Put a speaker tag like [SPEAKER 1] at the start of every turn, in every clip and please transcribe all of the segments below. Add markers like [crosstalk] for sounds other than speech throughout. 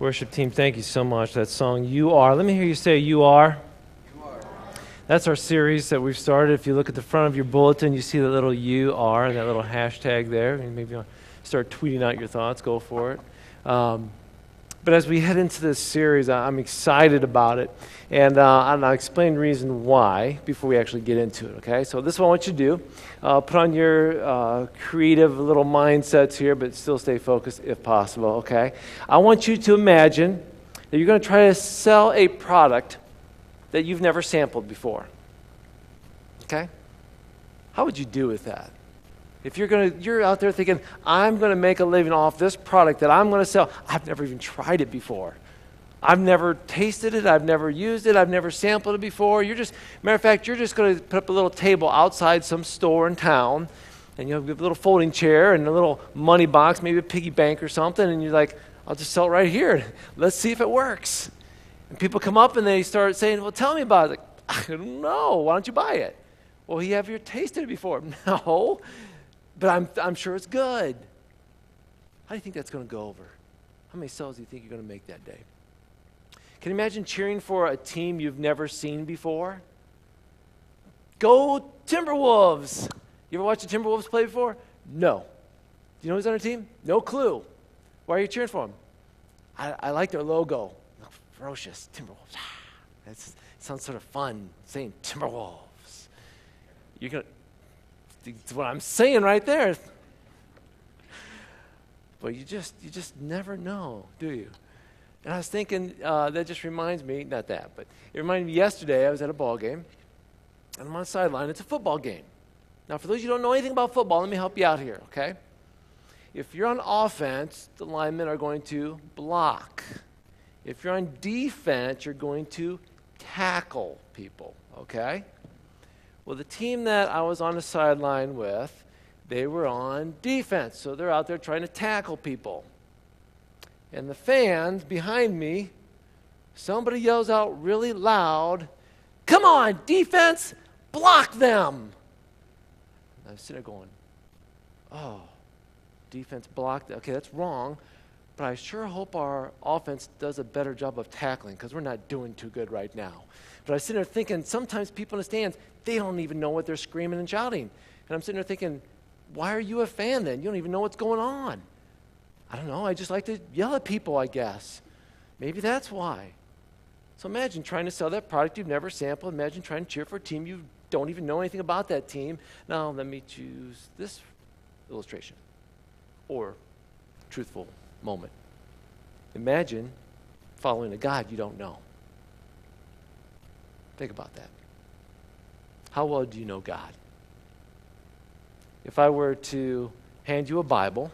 [SPEAKER 1] Worship team, thank you so much. That song, You Are. Let me hear you say, You Are. You are. That's our series that we've started. If you look at the front of your bulletin, you see the little You Are, and that little hashtag there. Maybe you start tweeting out your thoughts, go for it. Um, but as we head into this series, I'm excited about it. And, uh, and I'll explain the reason why before we actually get into it, okay? So, this is what I want you to do. Uh, put on your uh, creative little mindsets here, but still stay focused if possible, okay? I want you to imagine that you're going to try to sell a product that you've never sampled before, okay? How would you do with that? If you're, gonna, you're out there thinking, I'm going to make a living off this product that I'm going to sell, I've never even tried it before. I've never tasted it. I've never used it. I've never sampled it before. You're just, matter of fact, you're just going to put up a little table outside some store in town, and you have a little folding chair and a little money box, maybe a piggy bank or something, and you're like, I'll just sell it right here. Let's see if it works. And people come up and they start saying, Well, tell me about it. Like, [laughs] I don't know. Why don't you buy it? Well, you have you tasted it before? [laughs] No but I'm, I'm sure it's good. How do you think that's going to go over? How many sales do you think you're going to make that day? Can you imagine cheering for a team you've never seen before? Go Timberwolves! You ever watched the Timberwolves play before? No. Do you know who's on their team? No clue. Why are you cheering for them? I, I like their logo. Ferocious Timberwolves. [sighs] That sounds sort of fun saying Timberwolves. You're going to that's what I'm saying right there. But you just you just never know, do you? And I was thinking uh, that just reminds me, not that, but it reminded me yesterday I was at a ball game, and I'm on the sideline. It's a football game. Now, for those of you who don't know anything about football, let me help you out here, okay? If you're on offense, the linemen are going to block. If you're on defense, you're going to tackle people, okay? Well, the team that I was on the sideline with, they were on defense. So they're out there trying to tackle people. And the fans behind me, somebody yells out really loud, Come on, defense, block them. And I'm sitting there going, Oh, defense blocked. Okay, that's wrong. But I sure hope our offense does a better job of tackling because we're not doing too good right now. But I sitting there thinking, sometimes people in the stands, they don't even know what they're screaming and shouting. And I'm sitting there thinking, why are you a fan then? You don't even know what's going on. I don't know. I just like to yell at people, I guess. Maybe that's why. So imagine trying to sell that product you've never sampled. Imagine trying to cheer for a team you don't even know anything about that team. Now, let me choose this illustration or truthful moment. Imagine following a God you don't know. Think about that. How well do you know God? If I were to hand you a Bible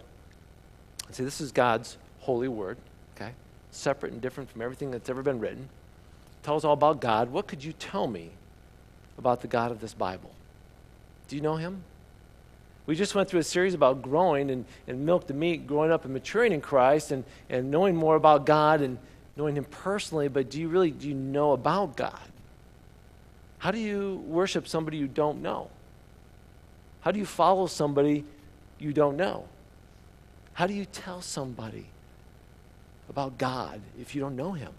[SPEAKER 1] and say, This is God's holy word, okay? Separate and different from everything that's ever been written, tell us all about God, what could you tell me about the God of this Bible? Do you know him? We just went through a series about growing and, and milk the meat, growing up and maturing in Christ and, and knowing more about God and knowing him personally, but do you really do you know about God? How do you worship somebody you don't know? How do you follow somebody you don't know? How do you tell somebody about God if you don't know Him?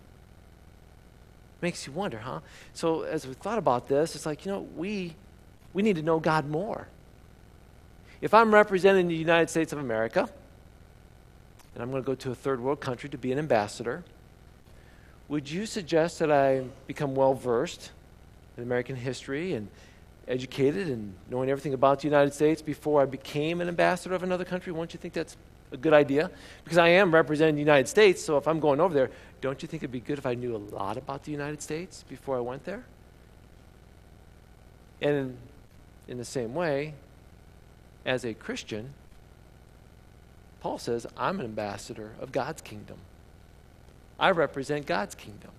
[SPEAKER 1] Makes you wonder, huh? So as we thought about this, it's like, you know, we, we need to know God more. If I'm representing the United States of America, and I'm going to go to a third world country to be an ambassador, would you suggest that I become well versed in American history and educated and knowing everything about the United States before I became an ambassador of another country, won't you think that's a good idea? Because I am representing the United States, so if I'm going over there, don't you think it'd be good if I knew a lot about the United States before I went there? And in, in the same way, as a Christian, Paul says, I'm an ambassador of God's kingdom. I represent God's kingdom.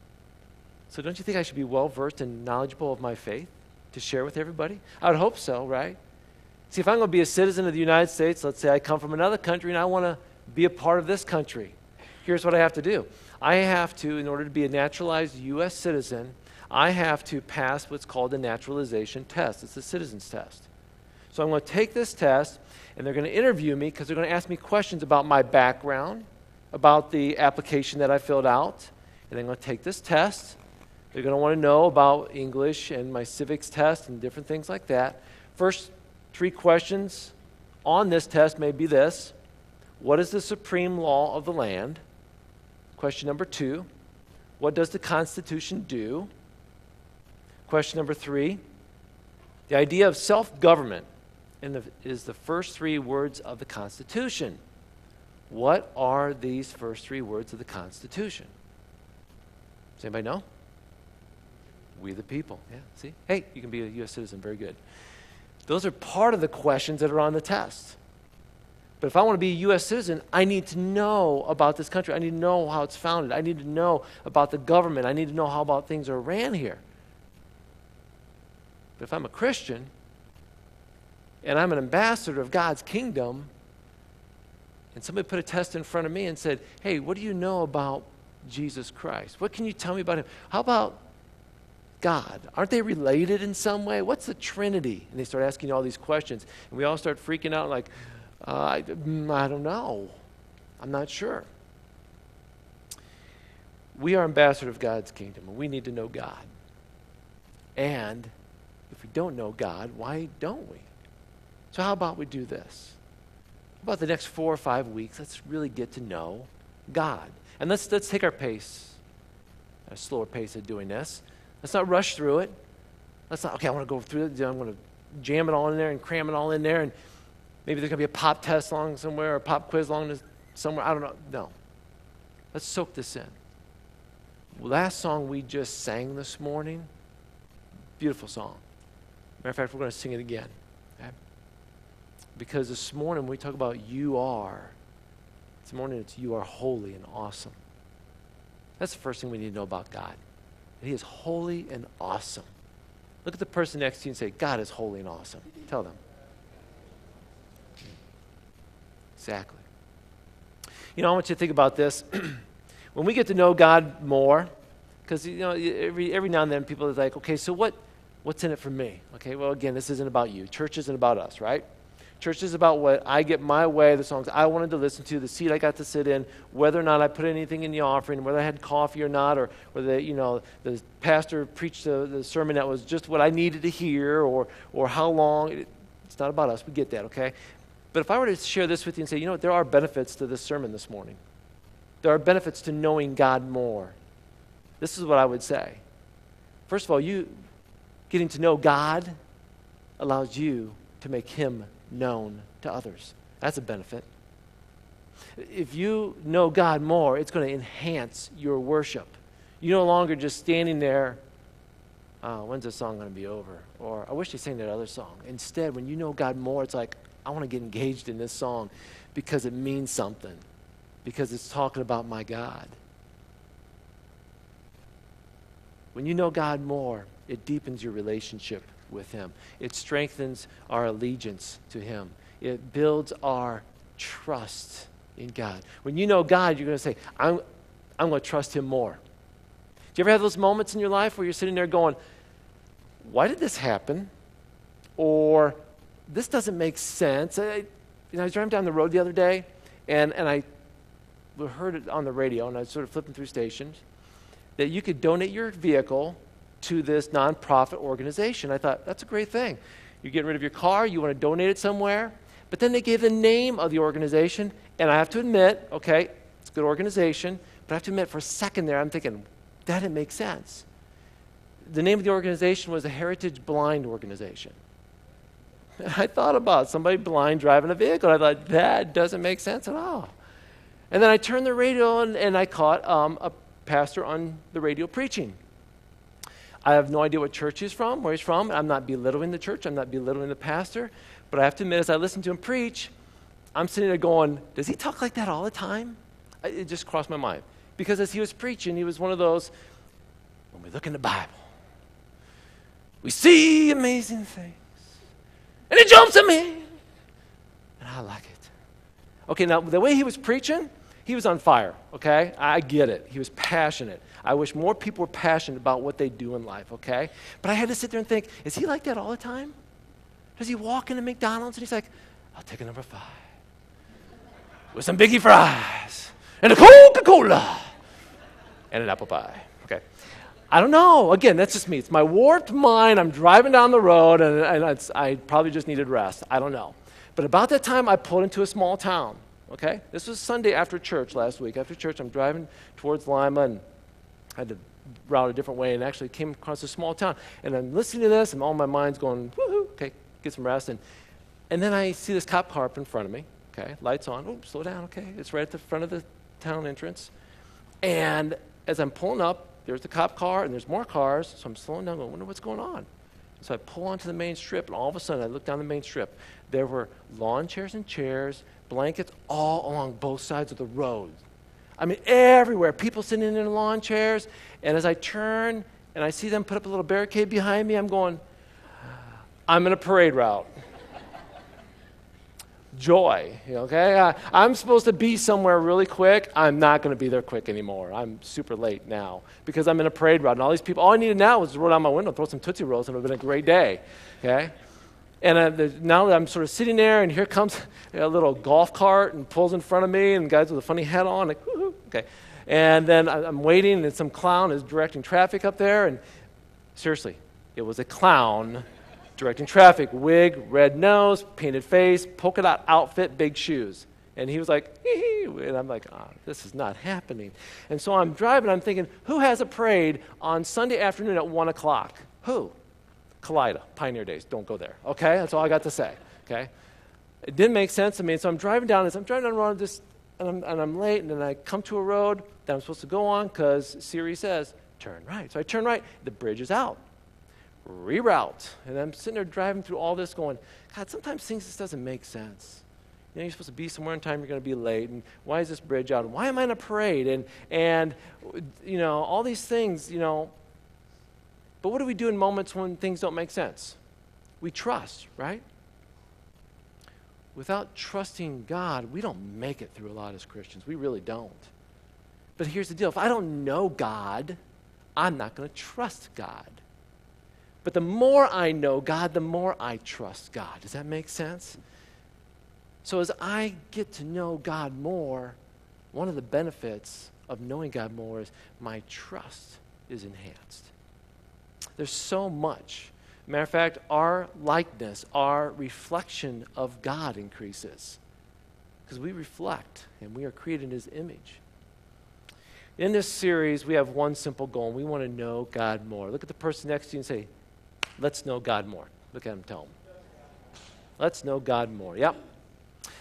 [SPEAKER 1] So don't you think I should be well versed and knowledgeable of my faith to share with everybody? I would hope so, right? See, if I'm going to be a citizen of the United States, let's say I come from another country and I want to be a part of this country, here's what I have to do. I have to, in order to be a naturalized U.S. citizen, I have to pass what's called the naturalization test. It's the citizen's test. So I'm going to take this test, and they're going to interview me because they're going to ask me questions about my background, about the application that I filled out, and they're going to take this test. They're going to want to know about English and my civics test and different things like that. First three questions on this test may be this What is the supreme law of the land? Question number two What does the Constitution do? Question number three The idea of self government is the first three words of the Constitution. What are these first three words of the Constitution? Does anybody know? We the people. Yeah, see? Hey, you can be a U.S. citizen. Very good. Those are part of the questions that are on the test. But if I want to be a U.S. citizen, I need to know about this country. I need to know how it's founded. I need to know about the government. I need to know how about things are ran here. But if I'm a Christian and I'm an ambassador of God's kingdom, and somebody put a test in front of me and said, Hey, what do you know about Jesus Christ? What can you tell me about him? How about God? Aren't they related in some way? What's the Trinity? And they start asking all these questions. And we all start freaking out like, uh, I, mm, I don't know. I'm not sure. We are ambassadors of God's kingdom, and we need to know God. And if we don't know God, why don't we? So, how about we do this? About the next four or five weeks? Let's really get to know God. And let's, let's take our pace, a slower pace of doing this. Let's not rush through it. Let's not, okay, I want to go through it. I'm going to jam it all in there and cram it all in there. And maybe there's going to be a pop test along somewhere or a pop quiz along somewhere. I don't know. No. Let's soak this in. Last song we just sang this morning, beautiful song. Matter of fact, we're going to sing it again. Because this morning we talk about you are, this morning it's you are holy and awesome. That's the first thing we need to know about God. He is holy and awesome. Look at the person next to you and say, God is holy and awesome. Tell them. Exactly. You know, I want you to think about this. [clears throat] when we get to know God more, because you know, every every now and then people are like, okay, so what what's in it for me? Okay, well again, this isn't about you. Church isn't about us, right? Church is about what I get my way, the songs I wanted to listen to, the seat I got to sit in, whether or not I put anything in the offering, whether I had coffee or not, or whether you know the pastor preached the, the sermon that was just what I needed to hear, or or how long. It's not about us. We get that, okay? But if I were to share this with you and say, you know what, there are benefits to this sermon this morning. There are benefits to knowing God more. This is what I would say. First of all, you getting to know God allows you to make Him known to others. That's a benefit. If you know God more, it's going to enhance your worship. You're no longer just standing there, oh, when's this song going to be over? Or I wish they sang that other song. Instead, when you know God more, it's like, I want to get engaged in this song because it means something, because it's talking about my God. When you know God more, it deepens your relationship with Him. It strengthens our allegiance to Him. It builds our trust in God. When you know God, you're going to say, I'm, I'm going to trust Him more. Do you ever have those moments in your life where you're sitting there going, Why did this happen? Or, This doesn't make sense. I, you know, I was driving down the road the other day, and, and I heard it on the radio, and I was sort of flipping through stations, that you could donate your vehicle to this nonprofit organization. I thought, that's a great thing. You're getting rid of your car, you want to donate it somewhere. But then they gave the name of the organization, and I have to admit, okay, it's a good organization, but I have to admit, for a second there, I'm thinking, that didn't make sense. The name of the organization was the Heritage Blind Organization. And [laughs] I thought about somebody blind driving a vehicle. I thought, that doesn't make sense at all. And then I turned the radio on, and I caught um, a pastor on the radio preaching. I have no idea what church he's from, where he's from. I'm not belittling the church, I'm not belittling the pastor. But I have to admit, as I listen to him preach, I'm sitting there going, Does he talk like that all the time? It just crossed my mind. Because as he was preaching, he was one of those, when we look in the Bible, we see amazing things. And it jumps at me. And I like it. Okay, now the way he was preaching, he was on fire, okay? I get it. He was passionate. I wish more people were passionate about what they do in life, okay? But I had to sit there and think, is he like that all the time? Does he walk into McDonald's and he's like, I'll take a number five with some biggie fries, and a Coca Cola and an apple pie. Okay. I don't know. Again, that's just me. It's my warped mind. I'm driving down the road and, and I probably just needed rest. I don't know. But about that time, I pulled into a small town. Okay? This was Sunday after church last week. After church, I'm driving towards Lima and I had to route a different way and actually came across a small town. And I'm listening to this and all my mind's going, woohoo, okay, get some rest. And, and then I see this cop car up in front of me. Okay, lights on. Oh, slow down. Okay, it's right at the front of the town entrance. And as I'm pulling up, there's the cop car and there's more cars. So I'm slowing down, going, I wonder what's going on. So I pull onto the main strip, and all of a sudden I look down the main strip. There were lawn chairs and chairs, blankets all along both sides of the road. I mean, everywhere. People sitting in lawn chairs. And as I turn and I see them put up a little barricade behind me, I'm going, I'm in a parade route [laughs] joy. Okay, I, I'm supposed to be somewhere really quick. I'm not going to be there quick anymore. I'm super late now because I'm in a parade route, and all these people. All I needed now was to roll down my window, throw some tootsie rolls, and it would have been a great day. Okay. And uh, now that I'm sort of sitting there, and here comes a little golf cart and pulls in front of me, and guys with a funny hat on, like, okay. And then I'm waiting, and some clown is directing traffic up there, and seriously, it was a clown directing traffic, wig, red nose, painted face, polka dot outfit, big shoes. And he was like. And I'm like, oh, this is not happening. And so I'm driving, I'm thinking, who has a parade on Sunday afternoon at 1 o'clock? Who? Kalida, Pioneer Days. Don't go there. Okay? That's all I got to say. Okay? It didn't make sense to me. So I'm driving down this, I'm driving down road, this, and, I'm, and I'm late, and then I come to a road that I'm supposed to go on because Siri says, turn right. So I turn right, the bridge is out reroute. And I'm sitting there driving through all this going, God, sometimes things just doesn't make sense. You know, you're supposed to be somewhere in time, you're going to be late. And why is this bridge out? And why am I in a parade? And, and, you know, all these things, you know. But what do we do in moments when things don't make sense? We trust, right? Without trusting God, we don't make it through a lot as Christians. We really don't. But here's the deal if I don't know God, I'm not going to trust God. But the more I know God, the more I trust God. Does that make sense? So as I get to know God more, one of the benefits of knowing God more is my trust is enhanced. There's so much. Matter of fact, our likeness, our reflection of God increases because we reflect and we are created in His image. In this series, we have one simple goal, and we want to know God more. Look at the person next to you and say, Let's know God more. Look at him, tell him. Let's know God more. Yep.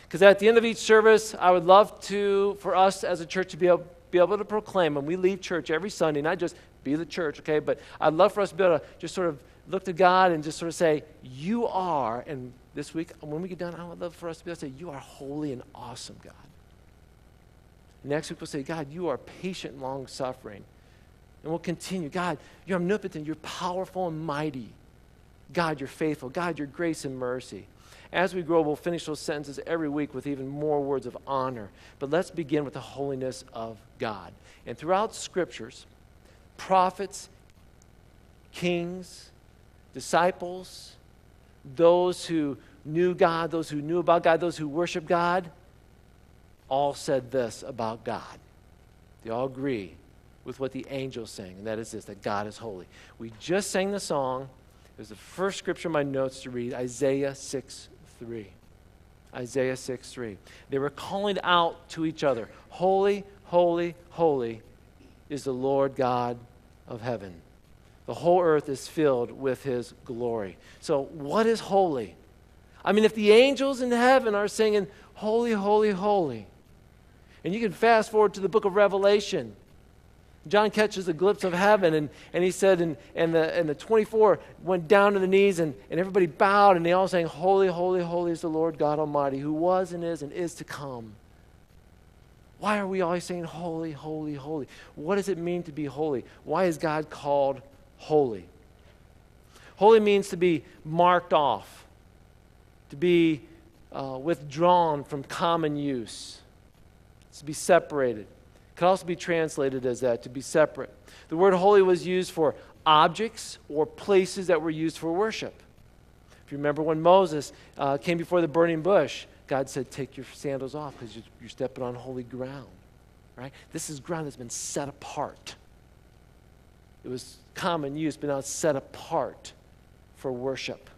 [SPEAKER 1] Because at the end of each service, I would love to, for us as a church to be able, be able to proclaim when we leave church every Sunday, not just be the church, okay, but I'd love for us to be able to just sort of look to God and just sort of say, You are, and this week, when we get done, I would love for us to be able to say, You are holy and awesome, God. Next week, we'll say, God, you are patient and long suffering. And we'll continue. God, you're omnipotent, you're powerful and mighty. God, you're faithful. God, your grace and mercy. As we grow, we'll finish those sentences every week with even more words of honor. But let's begin with the holiness of God. And throughout scriptures, prophets, kings, disciples, those who knew God, those who knew about God, those who worship God, all said this about God. They all agree with what the angels sang, and that is this that God is holy. We just sang the song it was the first scripture in my notes to read, Isaiah 6 3. Isaiah 6 3. They were calling out to each other, Holy, holy, holy is the Lord God of heaven. The whole earth is filled with his glory. So, what is holy? I mean, if the angels in heaven are singing, Holy, holy, holy, and you can fast forward to the book of Revelation, John catches a glimpse of heaven, and, and he said, and, and, the, and the 24 went down to the knees, and, and everybody bowed, and they all sang, Holy, holy, holy is the Lord God Almighty, who was and is and is to come. Why are we always saying holy, holy, holy? What does it mean to be holy? Why is God called holy? Holy means to be marked off, to be uh, withdrawn from common use, to be separated It could also be translated as that, to be separate. The word holy was used for objects or places that were used for worship. If you remember when Moses uh, came before the burning bush, God said, Take your sandals off because you're stepping on holy ground. right? This is ground that's been set apart. It was common use, but now it's set apart for worship.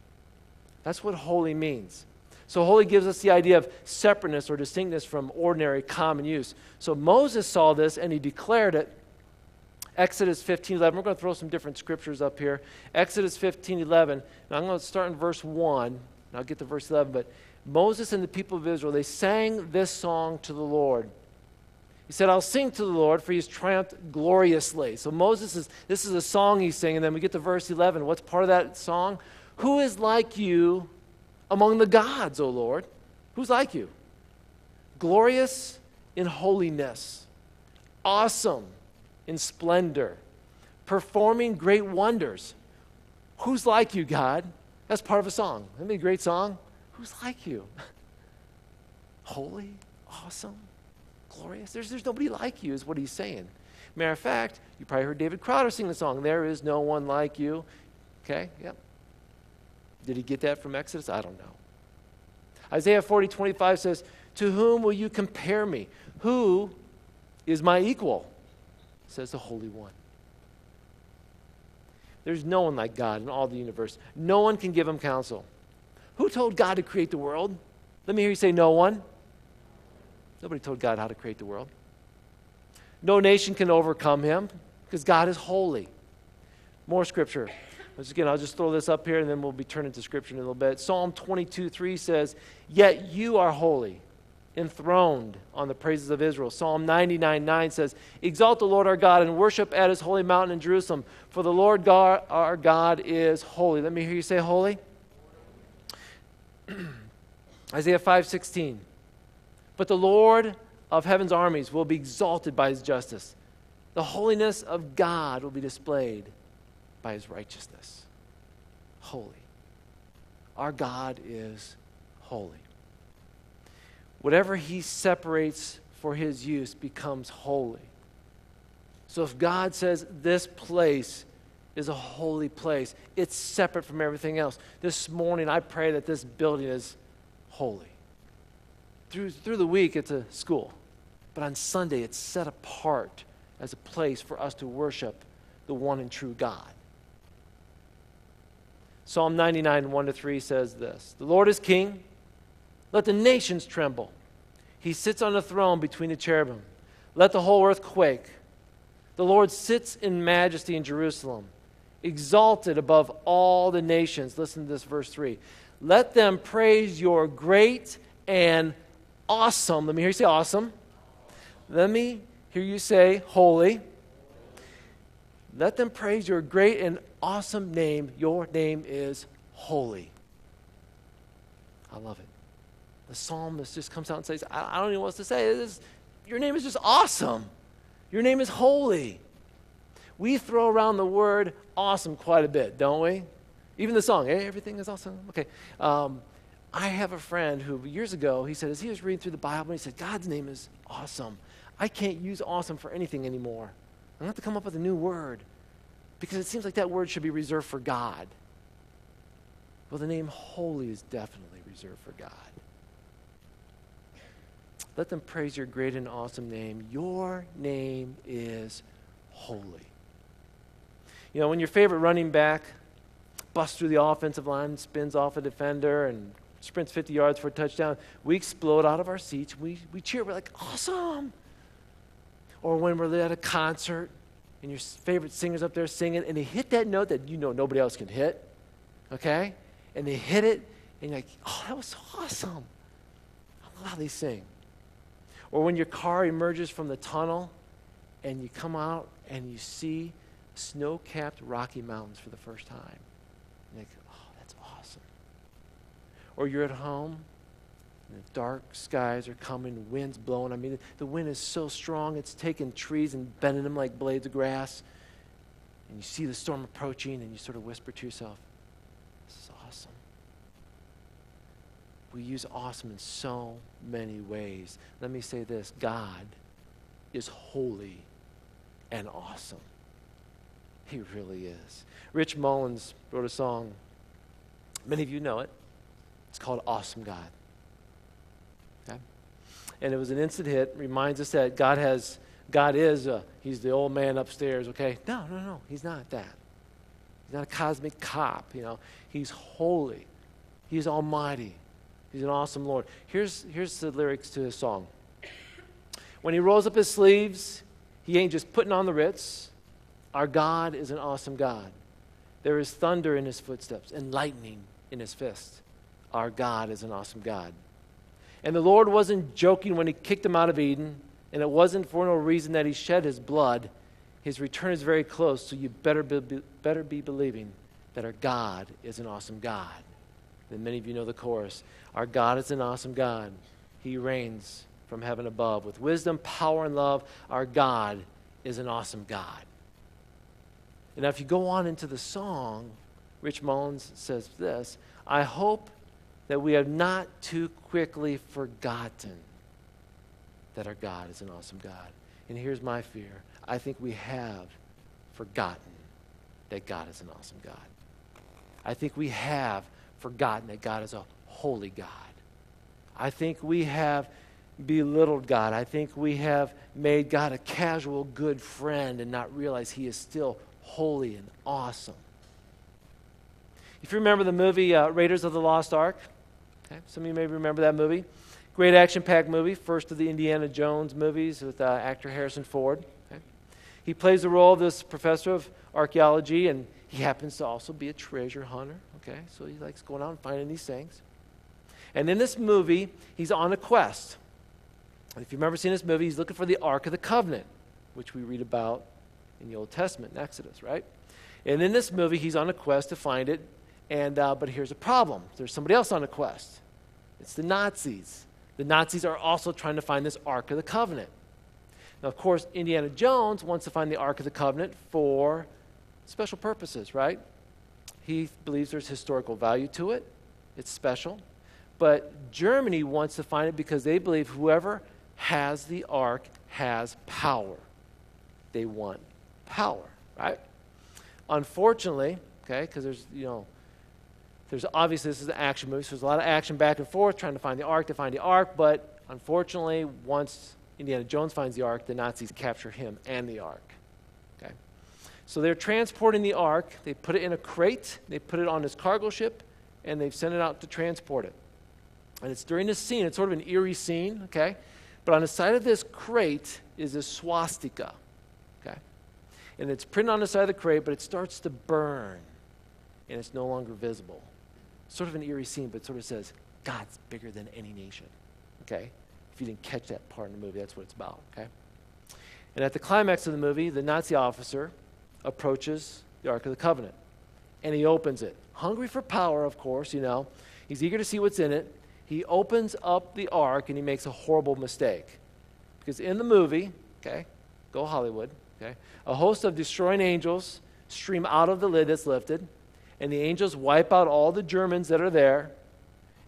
[SPEAKER 1] That's what holy means. So, holy gives us the idea of separateness or distinctness from ordinary common use. So, Moses saw this and he declared it. Exodus 15 11. We're going to throw some different scriptures up here. Exodus 15 11. Now, I'm going to start in verse 1, and I'll get to verse 11. But Moses and the people of Israel, they sang this song to the Lord. He said, I'll sing to the Lord, for he has triumphed gloriously. So Moses is, this is a song he's singing. And then we get to verse 11. What's part of that song? Who is like you among the gods, O Lord? Who's like you? Glorious in holiness, awesome in splendor, performing great wonders. Who's like you, God? That's part of a song. That'd be a great song? Who's like you? [laughs] Holy, awesome, glorious. There's, there's nobody like you, is what he's saying. Matter of fact, you probably heard David Crowder sing the song, There is no one like you. Okay, yep. Did he get that from Exodus? I don't know. Isaiah 40, 25 says, To whom will you compare me? Who is my equal? Says the Holy One. There's no one like God in all the universe. No one can give him counsel. Who told God to create the world? Let me hear you say, No one. Nobody told God how to create the world. No nation can overcome him because God is holy. More scripture. Once again, I'll just throw this up here and then we'll be turning to scripture in a little bit. Psalm 22 3 says, Yet you are holy, enthroned on the praises of Israel. Psalm 99 9 says, Exalt the Lord our God and worship at his holy mountain in Jerusalem, for the Lord God, our God is holy. Let me hear you say holy. [clears throat] Isaiah 5:16. But the Lord of heaven's armies will be exalted by his justice. The holiness of God will be displayed by his righteousness. Holy. Our God is holy. Whatever he separates for his use becomes holy. So if God says this place is a holy place. It's separate from everything else. This morning, I pray that this building is holy. Through, through the week, it's a school, but on Sunday, it's set apart as a place for us to worship the one and true God. Psalm 99, 1 to 3 says this The Lord is king. Let the nations tremble. He sits on a throne between the cherubim. Let the whole earth quake. The Lord sits in majesty in Jerusalem exalted above all the nations. Listen to this, verse 3. Let them praise your great and awesome. Let me hear you say awesome. Let me hear you say holy. Let them praise your great and awesome name. Your name is holy. I love it. The psalmist just comes out and says, I, don't even know what to say. Is, your name is just awesome. Your name is holy. We throw around the word awesome quite a bit, don't we? Even the song, hey, everything is awesome. Okay. Um, I have a friend who years ago, he said, as he was reading through the Bible, he said, God's name is awesome. I can't use awesome for anything anymore. I'm going to have to come up with a new word because it seems like that word should be reserved for God. Well, the name holy is definitely reserved for God. Let them praise your great and awesome name. Your name is holy. You know, when your favorite running back busts through the offensive line, spins off a defender, and sprints 50 yards for a touchdown, we explode out of our seats. We, we cheer. We're like, awesome. Or when we're at a concert and your favorite singer's up there singing and they hit that note that you know nobody else can hit, okay? And they hit it and you're like, oh, that was awesome. I love how they sing. Or when your car emerges from the tunnel and you come out and you see snow capped Rocky Mountains for the first time. And go, oh, that's awesome. Or you're at home, and the dark skies are coming, wind's blowing. I mean, the wind is so strong, it's taking trees and bending them like blades of grass. And you see the storm approaching, and you sort of whisper to yourself, This is awesome. We use awesome in so many ways. Let me say this God is holy and awesome. He really is. Rich Mullins wrote a song. Many of you know it. It's called Awesome God. Okay? And it was an instant hit. Reminds us that God has God is, uh, he's the old man upstairs, okay? No, no, no, he's not that. He's not a cosmic cop, you know. He's holy. He's almighty. He's an awesome Lord. Here's, here's the lyrics to his song. When he rolls up his sleeves, he ain't just putting on the Ritz. Our God is an awesome God. There is thunder in his footsteps and lightning in his fist. Our God is an awesome God. And the Lord wasn't joking when he kicked him out of Eden, and it wasn't for no reason that he shed his blood. His return is very close, so you better be, better be believing that our God is an awesome God. And many of you know the chorus Our God is an awesome God. He reigns from heaven above. With wisdom, power, and love, our God is an awesome God. And now, if you go on into the song, Rich Mullins says this I hope that we have not too quickly forgotten that our God is an awesome God. And here's my fear I think we have forgotten that God is an awesome God. I think we have forgotten that God is a holy God. I think we have belittled God. I think we have made God a casual good friend and not realize He is still holy and awesome. If you remember the movie uh, Raiders of the Lost Ark, okay, some of you may remember that movie. Great action packed movie, first of the Indiana Jones movies with uh, actor Harrison Ford. Okay. He plays the role of this professor of archaeology, and he happens to also be a treasure hunter. Okay, so he likes going out and finding these things. And in this movie, he's on a quest. If you've ever seen this movie, he's looking for the Ark of the Covenant, which we read about in the Old Testament, in Exodus, right? And in this movie, he's on a quest to find it. And uh, but here's a problem: there's somebody else on a quest. It's the Nazis. The Nazis are also trying to find this Ark of the Covenant. Now, of course, Indiana Jones wants to find the Ark of the Covenant for special purposes, right? He believes there's historical value to it. It's special. But Germany wants to find it because they believe whoever has the ark has power. They want power, right? Unfortunately, okay, because there's, you know, there's obviously this is an action movie, so there's a lot of action back and forth trying to find the ark, to find the ark, but unfortunately, once Indiana Jones finds the ark, the Nazis capture him and the ark. Okay? So they're transporting the ark, they put it in a crate, they put it on this cargo ship, and they've sent it out to transport it. And it's during this scene, it's sort of an eerie scene, okay? But on the side of this crate is a swastika? And it's printed on the side of the crate, but it starts to burn, and it's no longer visible. Sort of an eerie scene, but sort of says, God's bigger than any nation, okay? If you didn't catch that part in the movie, that's what it's about, okay? And at the climax of the movie, the Nazi officer approaches the Ark of the Covenant, and he opens it. Hungry for power, of course, you know. He's eager to see what's in it he opens up the ark and he makes a horrible mistake. Because in the movie, okay, go Hollywood, okay, a host of destroying angels stream out of the lid that's lifted, and the angels wipe out all the Germans that are there,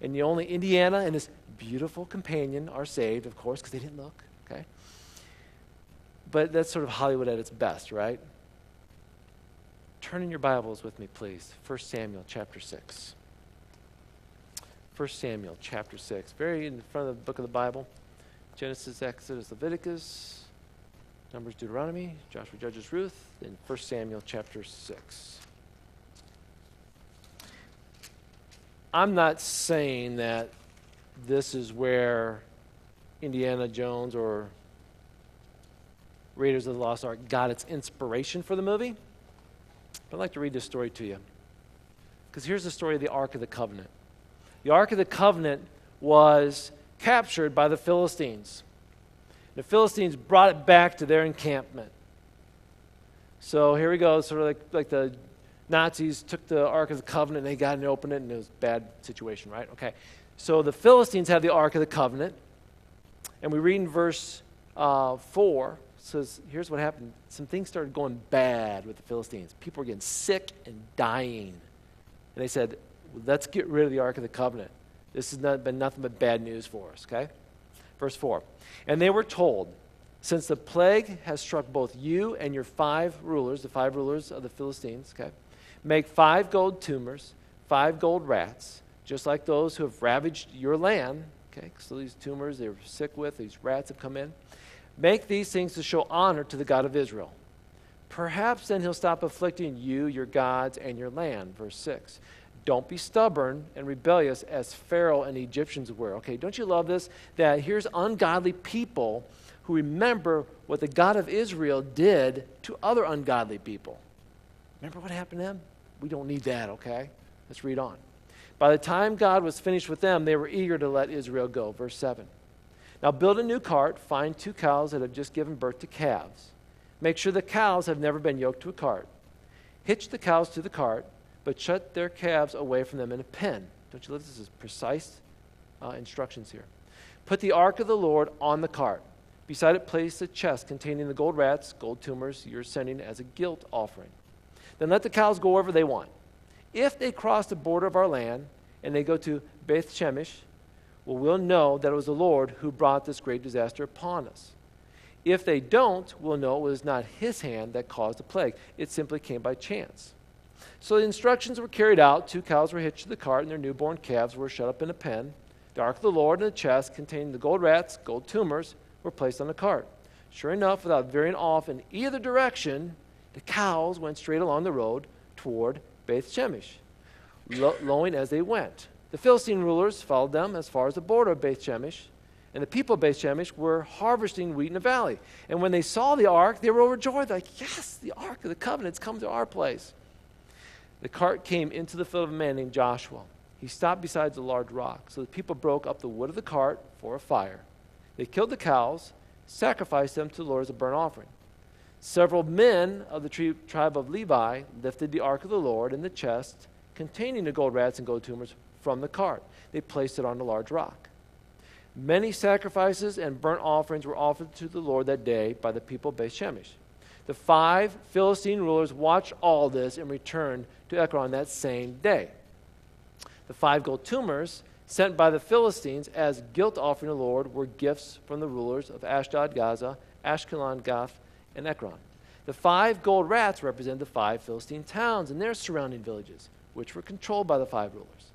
[SPEAKER 1] and the only Indiana and his beautiful companion are saved, of course, because they didn't look, okay? But that's sort of Hollywood at its best, right? Turn in your Bibles with me, please. 1 Samuel chapter 6. 1 Samuel chapter 6, very in front of the book of the Bible. Genesis, Exodus, Leviticus, Numbers, Deuteronomy, Joshua, Judges, Ruth, then 1 Samuel chapter 6. I'm not saying that this is where Indiana Jones or Raiders of the Lost Ark got its inspiration for the movie. But I'd like to read this story to you. Because here's the story of the Ark of the Covenant the Ark of the Covenant was captured by the Philistines. The Philistines brought it back to their encampment. So here we go, sort of like, like the Nazis took the Ark of the Covenant and they got it and opened it, and it was a bad situation, right? Okay. So the Philistines have the Ark of the Covenant, and we read in verse uh, 4 says, here's what happened. Some things started going bad with the Philistines. People were getting sick and dying. And they said, let's get rid of the Ark of the Covenant. This has not been nothing but bad news for us, okay? Verse 4. And they were told, Since the plague has struck both you and your five rulers, the five rulers of the Philistines, okay, make five gold tumors, five gold rats, just like those who have ravaged your land, okay? So these tumors they were sick with, these rats have come in. Make these things to show honor to the God of Israel. Perhaps then he'll stop afflicting you, your gods, and your land. Verse 6. Don't be stubborn and rebellious as Pharaoh and the Egyptians were. Okay, don't you love this? That here's ungodly people who remember what the God of Israel did to other ungodly people. Remember what happened to them? We don't need that, okay? Let's read on. By the time God was finished with them, they were eager to let Israel go. Verse 7. Now build a new cart, find two cows that have just given birth to calves. Make sure the cows have never been yoked to a cart. Hitch the cows to the cart, but shut their calves away from them in a pen. Don't you love this? Is precise uh, instructions here. Put the ark of the Lord on the cart. Beside it, place a chest containing the gold rats, gold tumors you're sending as a guilt offering. Then let the cows go wherever they want. If they cross the border of our land and they go to Beth Shemesh, well, we'll know that it was the Lord who brought this great disaster upon us. If they don't, we'll know it was not his hand that caused the plague. It simply came by chance. So the instructions were carried out. Two cows were hitched to the cart, and their newborn calves were shut up in a pen. The ark of the Lord and the chest containing the gold rats, gold tumors, were placed on the cart. Sure enough, without veering off in either direction, the cows went straight along the road toward Beth Shemesh, lowing as they went. The Philistine rulers followed them as far as the border of Beth Shemesh, and the people of Beth Shemesh were harvesting wheat in the valley. And when they saw the ark, they were overjoyed, like, yes, the ark of the covenant's come to our place. The cart came into the field of a man named Joshua. He stopped beside a large rock. So the people broke up the wood of the cart for a fire. They killed the cows, sacrificed them to the Lord as a burnt offering. Several men of the tribe of Levi lifted the ark of the Lord in the chest containing the gold rats and gold tumors from the cart. They placed it on a large rock. Many sacrifices and burnt offerings were offered to the Lord that day by the people of Beth Shemesh. The five Philistine rulers watched all this and returned to Ekron that same day. The five gold tumors sent by the Philistines as guilt offering to the Lord were gifts from the rulers of Ashdod, Gaza, Ashkelon, Gath, and Ekron. The five gold rats represent the five Philistine towns and their surrounding villages, which were controlled by the five rulers.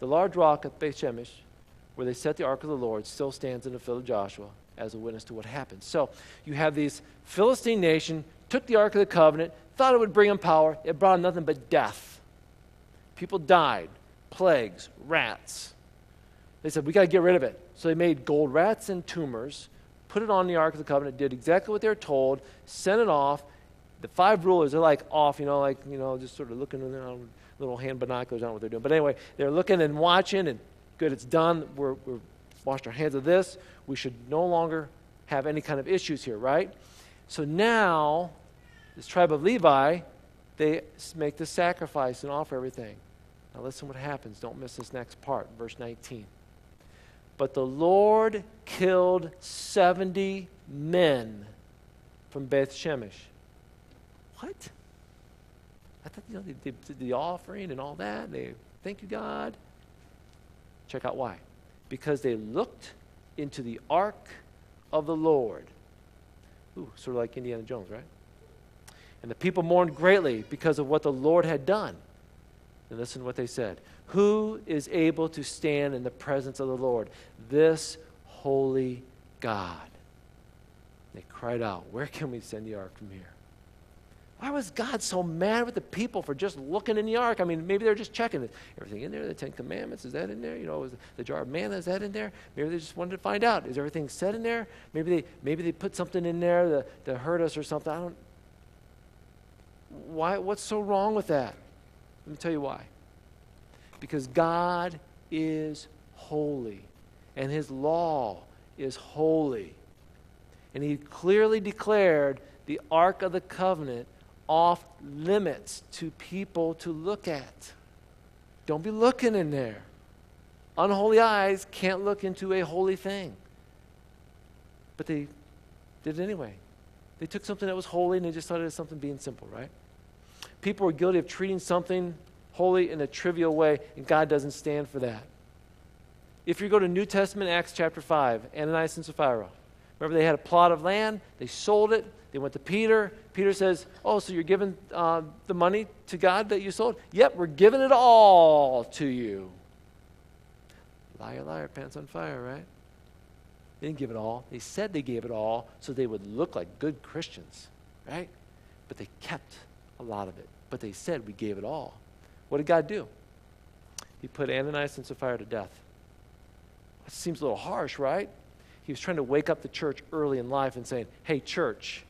[SPEAKER 1] The large rock at Beth Shemesh, where they set the ark of the Lord, still stands in the field of Joshua as a witness to what happened. So you have these Philistine nation took the ark of the covenant, thought it would bring them power. It brought them nothing but death. People died, plagues, rats. They said, we got to get rid of it. So they made gold rats and tumors, put it on the ark of the covenant, did exactly what they were told, sent it off. The five rulers, they're like off, you know, like, you know, just sort of looking, you know, little hand binoculars, don't what they're doing. But anyway, they're looking and watching, and good, it's done. We're, we're washed our hands of this. We should no longer have any kind of issues here, right? So now, this tribe of Levi, they make the sacrifice and offer everything. Now, listen what happens. Don't miss this next part, verse 19. But the Lord killed 70 men from Beth Shemesh. What? I thought, you know, they, did the offering and all that. They, thank you, God. Check out why. Because they looked into the ark of the Lord. Ooh, sort of like Indiana Jones, right? And the people mourned greatly because of what the Lord had done. And listen to what they said Who is able to stand in the presence of the Lord? This holy God. They cried out, Where can we send the ark from here? Why was God so mad with the people for just looking in the ark? I mean, maybe they're just checking it. Everything in there, the Ten Commandments, is that in there? You know, the jar of manna, is that in there? Maybe they just wanted to find out. Is everything said in there? Maybe they, maybe they put something in there that, that hurt us or something. I don't. Why, what's so wrong with that? Let me tell you why. Because God is holy, and His law is holy. And He clearly declared the Ark of the Covenant off limits to people to look at. Don't be looking in there. Unholy eyes can't look into a holy thing. But they did it anyway. They took something that was holy and they just thought it was something being simple, right? People are guilty of treating something holy in a trivial way, and God doesn't stand for that. If you go to New Testament, Acts chapter 5, Ananias and Sapphira, remember they had a plot of land, they sold it, they went to Peter. Peter says, Oh, so you're giving uh, the money to God that you sold? Yep, we're giving it all to you. Liar, liar, pants on fire, right? They didn't give it all. They said they gave it all so they would look like good Christians, right? But they kept a lot of it. But they said we gave it all. What did God do? He put Ananias and Sapphira to death. That seems a little harsh, right? He was trying to wake up the church early in life and saying, hey, church,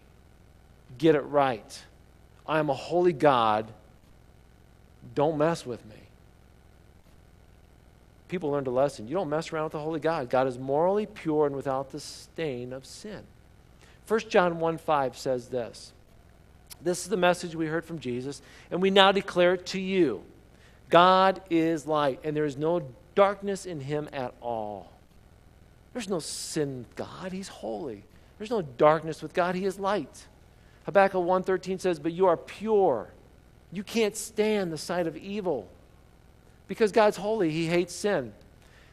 [SPEAKER 1] get it right. I am a holy God. Don't mess with me. People learned a lesson. You don't mess around with the holy God. God is morally pure and without the stain of sin. 1 John 1 5 says this. This is the message we heard from Jesus, and we now declare it to you. God is light, and there is no darkness in him at all. There's no sin with God. He's holy. There's no darkness with God. He is light. Habakkuk 1:13 says, "But you are pure. You can't stand the sight of evil." Because God's holy, he hates sin.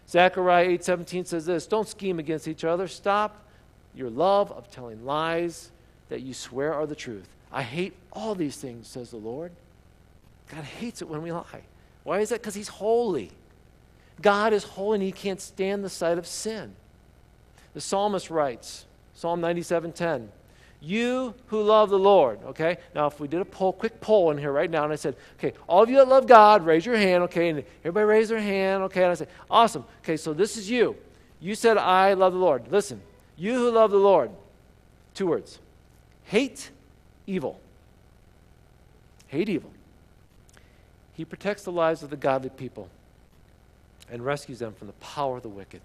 [SPEAKER 1] Zechariah 8:17 says this, "Don't scheme against each other. Stop your love of telling lies that you swear are the truth. I hate all these things," says the Lord. God hates it when we lie. Why is that? Because he's holy. God is holy and he can't stand the sight of sin. The psalmist writes, Psalm 97:10, you who love the Lord, okay? Now, if we did a poll, quick poll in here right now, and I said, okay, all of you that love God, raise your hand, okay? And everybody raise their hand, okay? And I said, awesome. Okay, so this is you. You said, I love the Lord. Listen, you who love the Lord, two words hate evil. Hate evil. He protects the lives of the godly people and rescues them from the power of the wicked.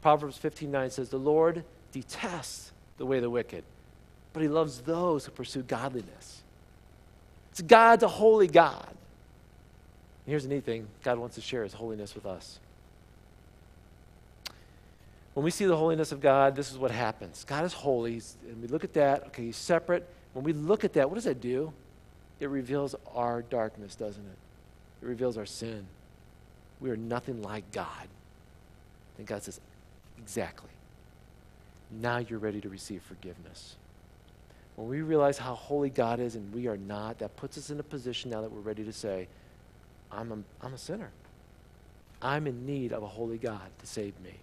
[SPEAKER 1] Proverbs 15:9 says, "The Lord detests the way of the wicked, but he loves those who pursue godliness." It's God's a holy God. And here's the neat thing God wants to share his holiness with us. When we see the holiness of God, this is what happens. God is holy, and we look at that, okay, he's separate. When we look at that, what does that do? It reveals our darkness, doesn't it? It reveals our sin. We are nothing like God. And God says, Exactly. Now you're ready to receive forgiveness. When we realize how holy God is and we are not, that puts us in a position now that we're ready to say, I'm a, I'm a sinner. I'm in need of a holy God to save me.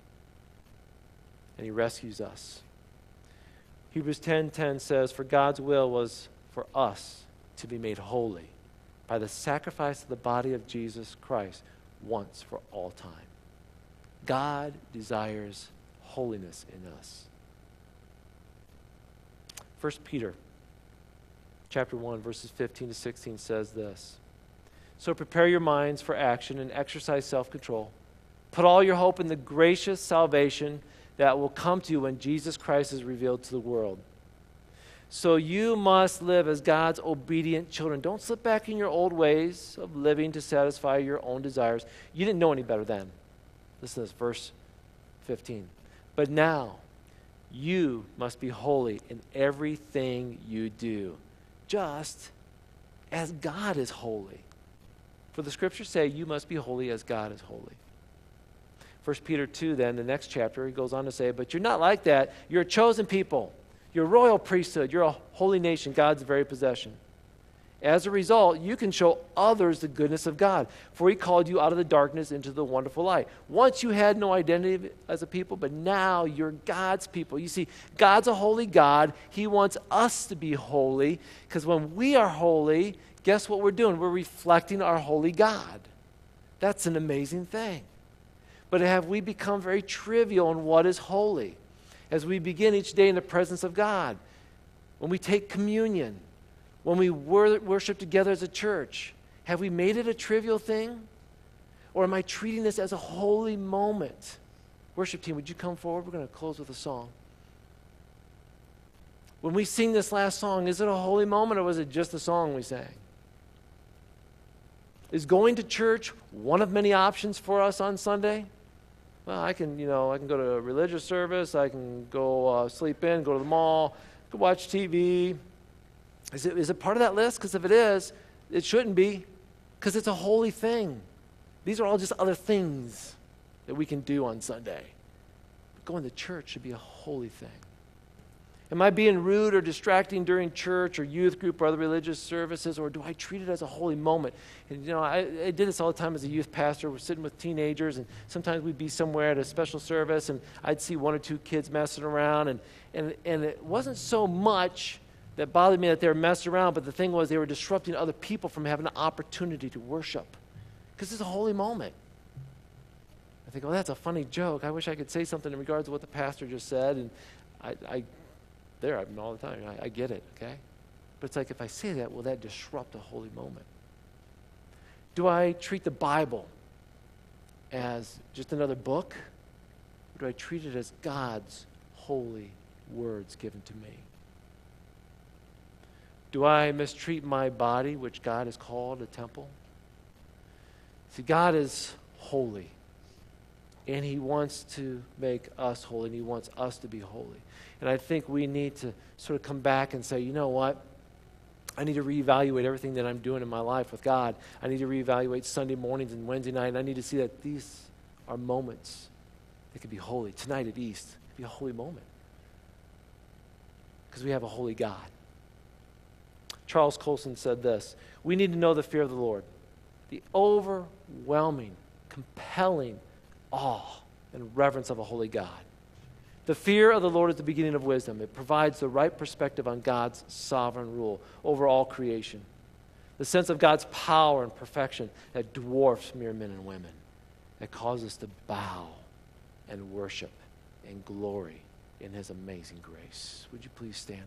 [SPEAKER 1] And he rescues us. Hebrews 10:10 10, says, "For God's will was for us to be made holy by the sacrifice of the body of Jesus Christ once for all time." God desires holiness in us. 1 Peter chapter 1 verses 15 to 16 says this. So prepare your minds for action and exercise self-control. Put all your hope in the gracious salvation that will come to you when Jesus Christ is revealed to the world. So you must live as God's obedient children. Don't slip back in your old ways of living to satisfy your own desires. You didn't know any better then. Listen to this, verse 15. But now, you must be holy in everything you do, just as God is holy. For the scriptures say, You must be holy as God is holy. 1 Peter 2, then, the next chapter, he goes on to say, But you're not like that. You're a chosen people, you're a royal priesthood, you're a holy nation, God's very possession. As a result, you can show others the goodness of God, for He called you out of the darkness into the wonderful light. Once you had no identity as a people, but now you're God's people. You see, God's a holy God. He wants us to be holy, because when we are holy, guess what we're doing? We're reflecting our holy God. That's an amazing thing. But have we become very trivial in what is holy? As we begin each day in the presence of God, when we take communion, when we worship together as a church? Have we made it a trivial thing? Or am I treating this as a holy moment? Worship team, would you come forward? We're going to close with a song. When we sing this last song, is it a holy moment or was it just a song we sang? Is going to church one of many options for us on Sunday? Well, I can, you know, I can go to a religious service, I can go uh, sleep in, go to the mall, go watch TV, is it, is it part of that list? Because if it is, it shouldn't be, because it's a holy thing. These are all just other things that we can do on Sunday. But going to church should be a holy thing. Am I being rude or distracting during church or youth group or other religious services, or do I treat it as a holy moment? And, you know, I, I did this all the time as a youth pastor. We're sitting with teenagers, and sometimes we'd be somewhere at a special service, and I'd see one or two kids messing around, and, and, and it wasn't so much that bothered me that they were messing around, but the thing was they were disrupting other people from having an opportunity to worship because it's a holy moment. I think, oh, that's a funny joke. I wish I could say something in regards to what the pastor just said, and I, I there, I'm all the time. I, I get it, okay? But it's like if I say that, will that disrupt a holy moment? Do I treat the Bible as just another book? Or do I treat it as God's holy words given to me? Do I mistreat my body, which God has called a temple? See, God is holy. And He wants to make us holy, and He wants us to be holy. And I think we need to sort of come back and say, you know what? I need to reevaluate everything that I'm doing in my life with God. I need to reevaluate Sunday mornings and Wednesday night. And I need to see that these are moments that could be holy. Tonight at East be a holy moment because we have a holy God. Charles Colson said this We need to know the fear of the Lord, the overwhelming, compelling awe and reverence of a holy God. The fear of the Lord is the beginning of wisdom. It provides the right perspective on God's sovereign rule over all creation. The sense of God's power and perfection that dwarfs mere men and women, that causes us to bow and worship and glory in His amazing grace. Would you please stand?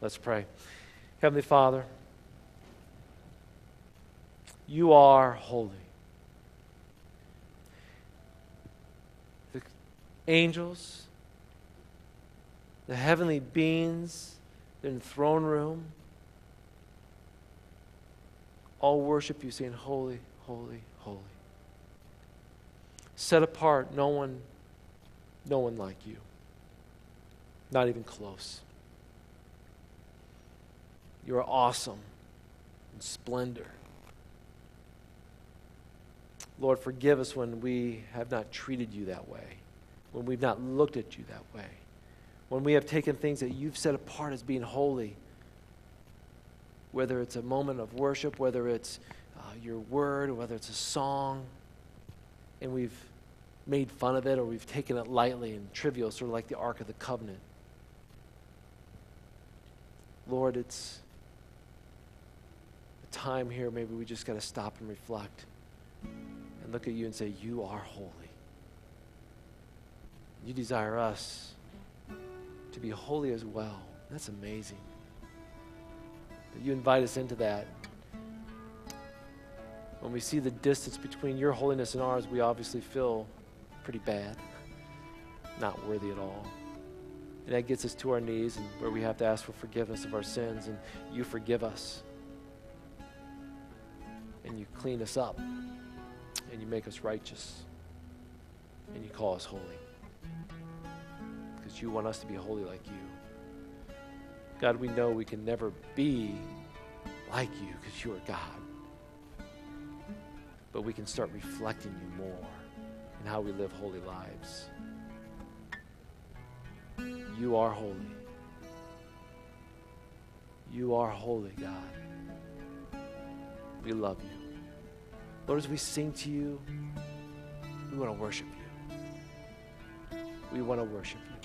[SPEAKER 1] Let's pray. Heavenly Father, you are holy. The angels, the heavenly beings in the throne room, all worship you, saying, Holy, holy, holy. Set apart, no one, no one like you. Not even close. You are awesome in splendor. Lord, forgive us when we have not treated you that way, when we've not looked at you that way, when we have taken things that you've set apart as being holy, whether it's a moment of worship, whether it's uh, your word, whether it's a song, and we've made fun of it or we've taken it lightly and trivial, sort of like the Ark of the Covenant. Lord, it's time here, maybe we just got to stop and reflect and look at you and say, You are holy. You desire us to be holy as well. That's amazing. That you invite us into that. When we see the distance between your holiness and ours, we obviously feel pretty bad, not worthy at all. And that gets us to our knees and where we have to ask for forgiveness of our sins, and you forgive us. And you clean us up and you make us righteous and you call us holy because you want us to be holy like you. God, we know we can never be like you because you are God. But we can start reflecting you more in how we live holy lives. You are holy. You are holy, God. We love you. Lord, as we sing to you, we want to worship you. We want to worship you.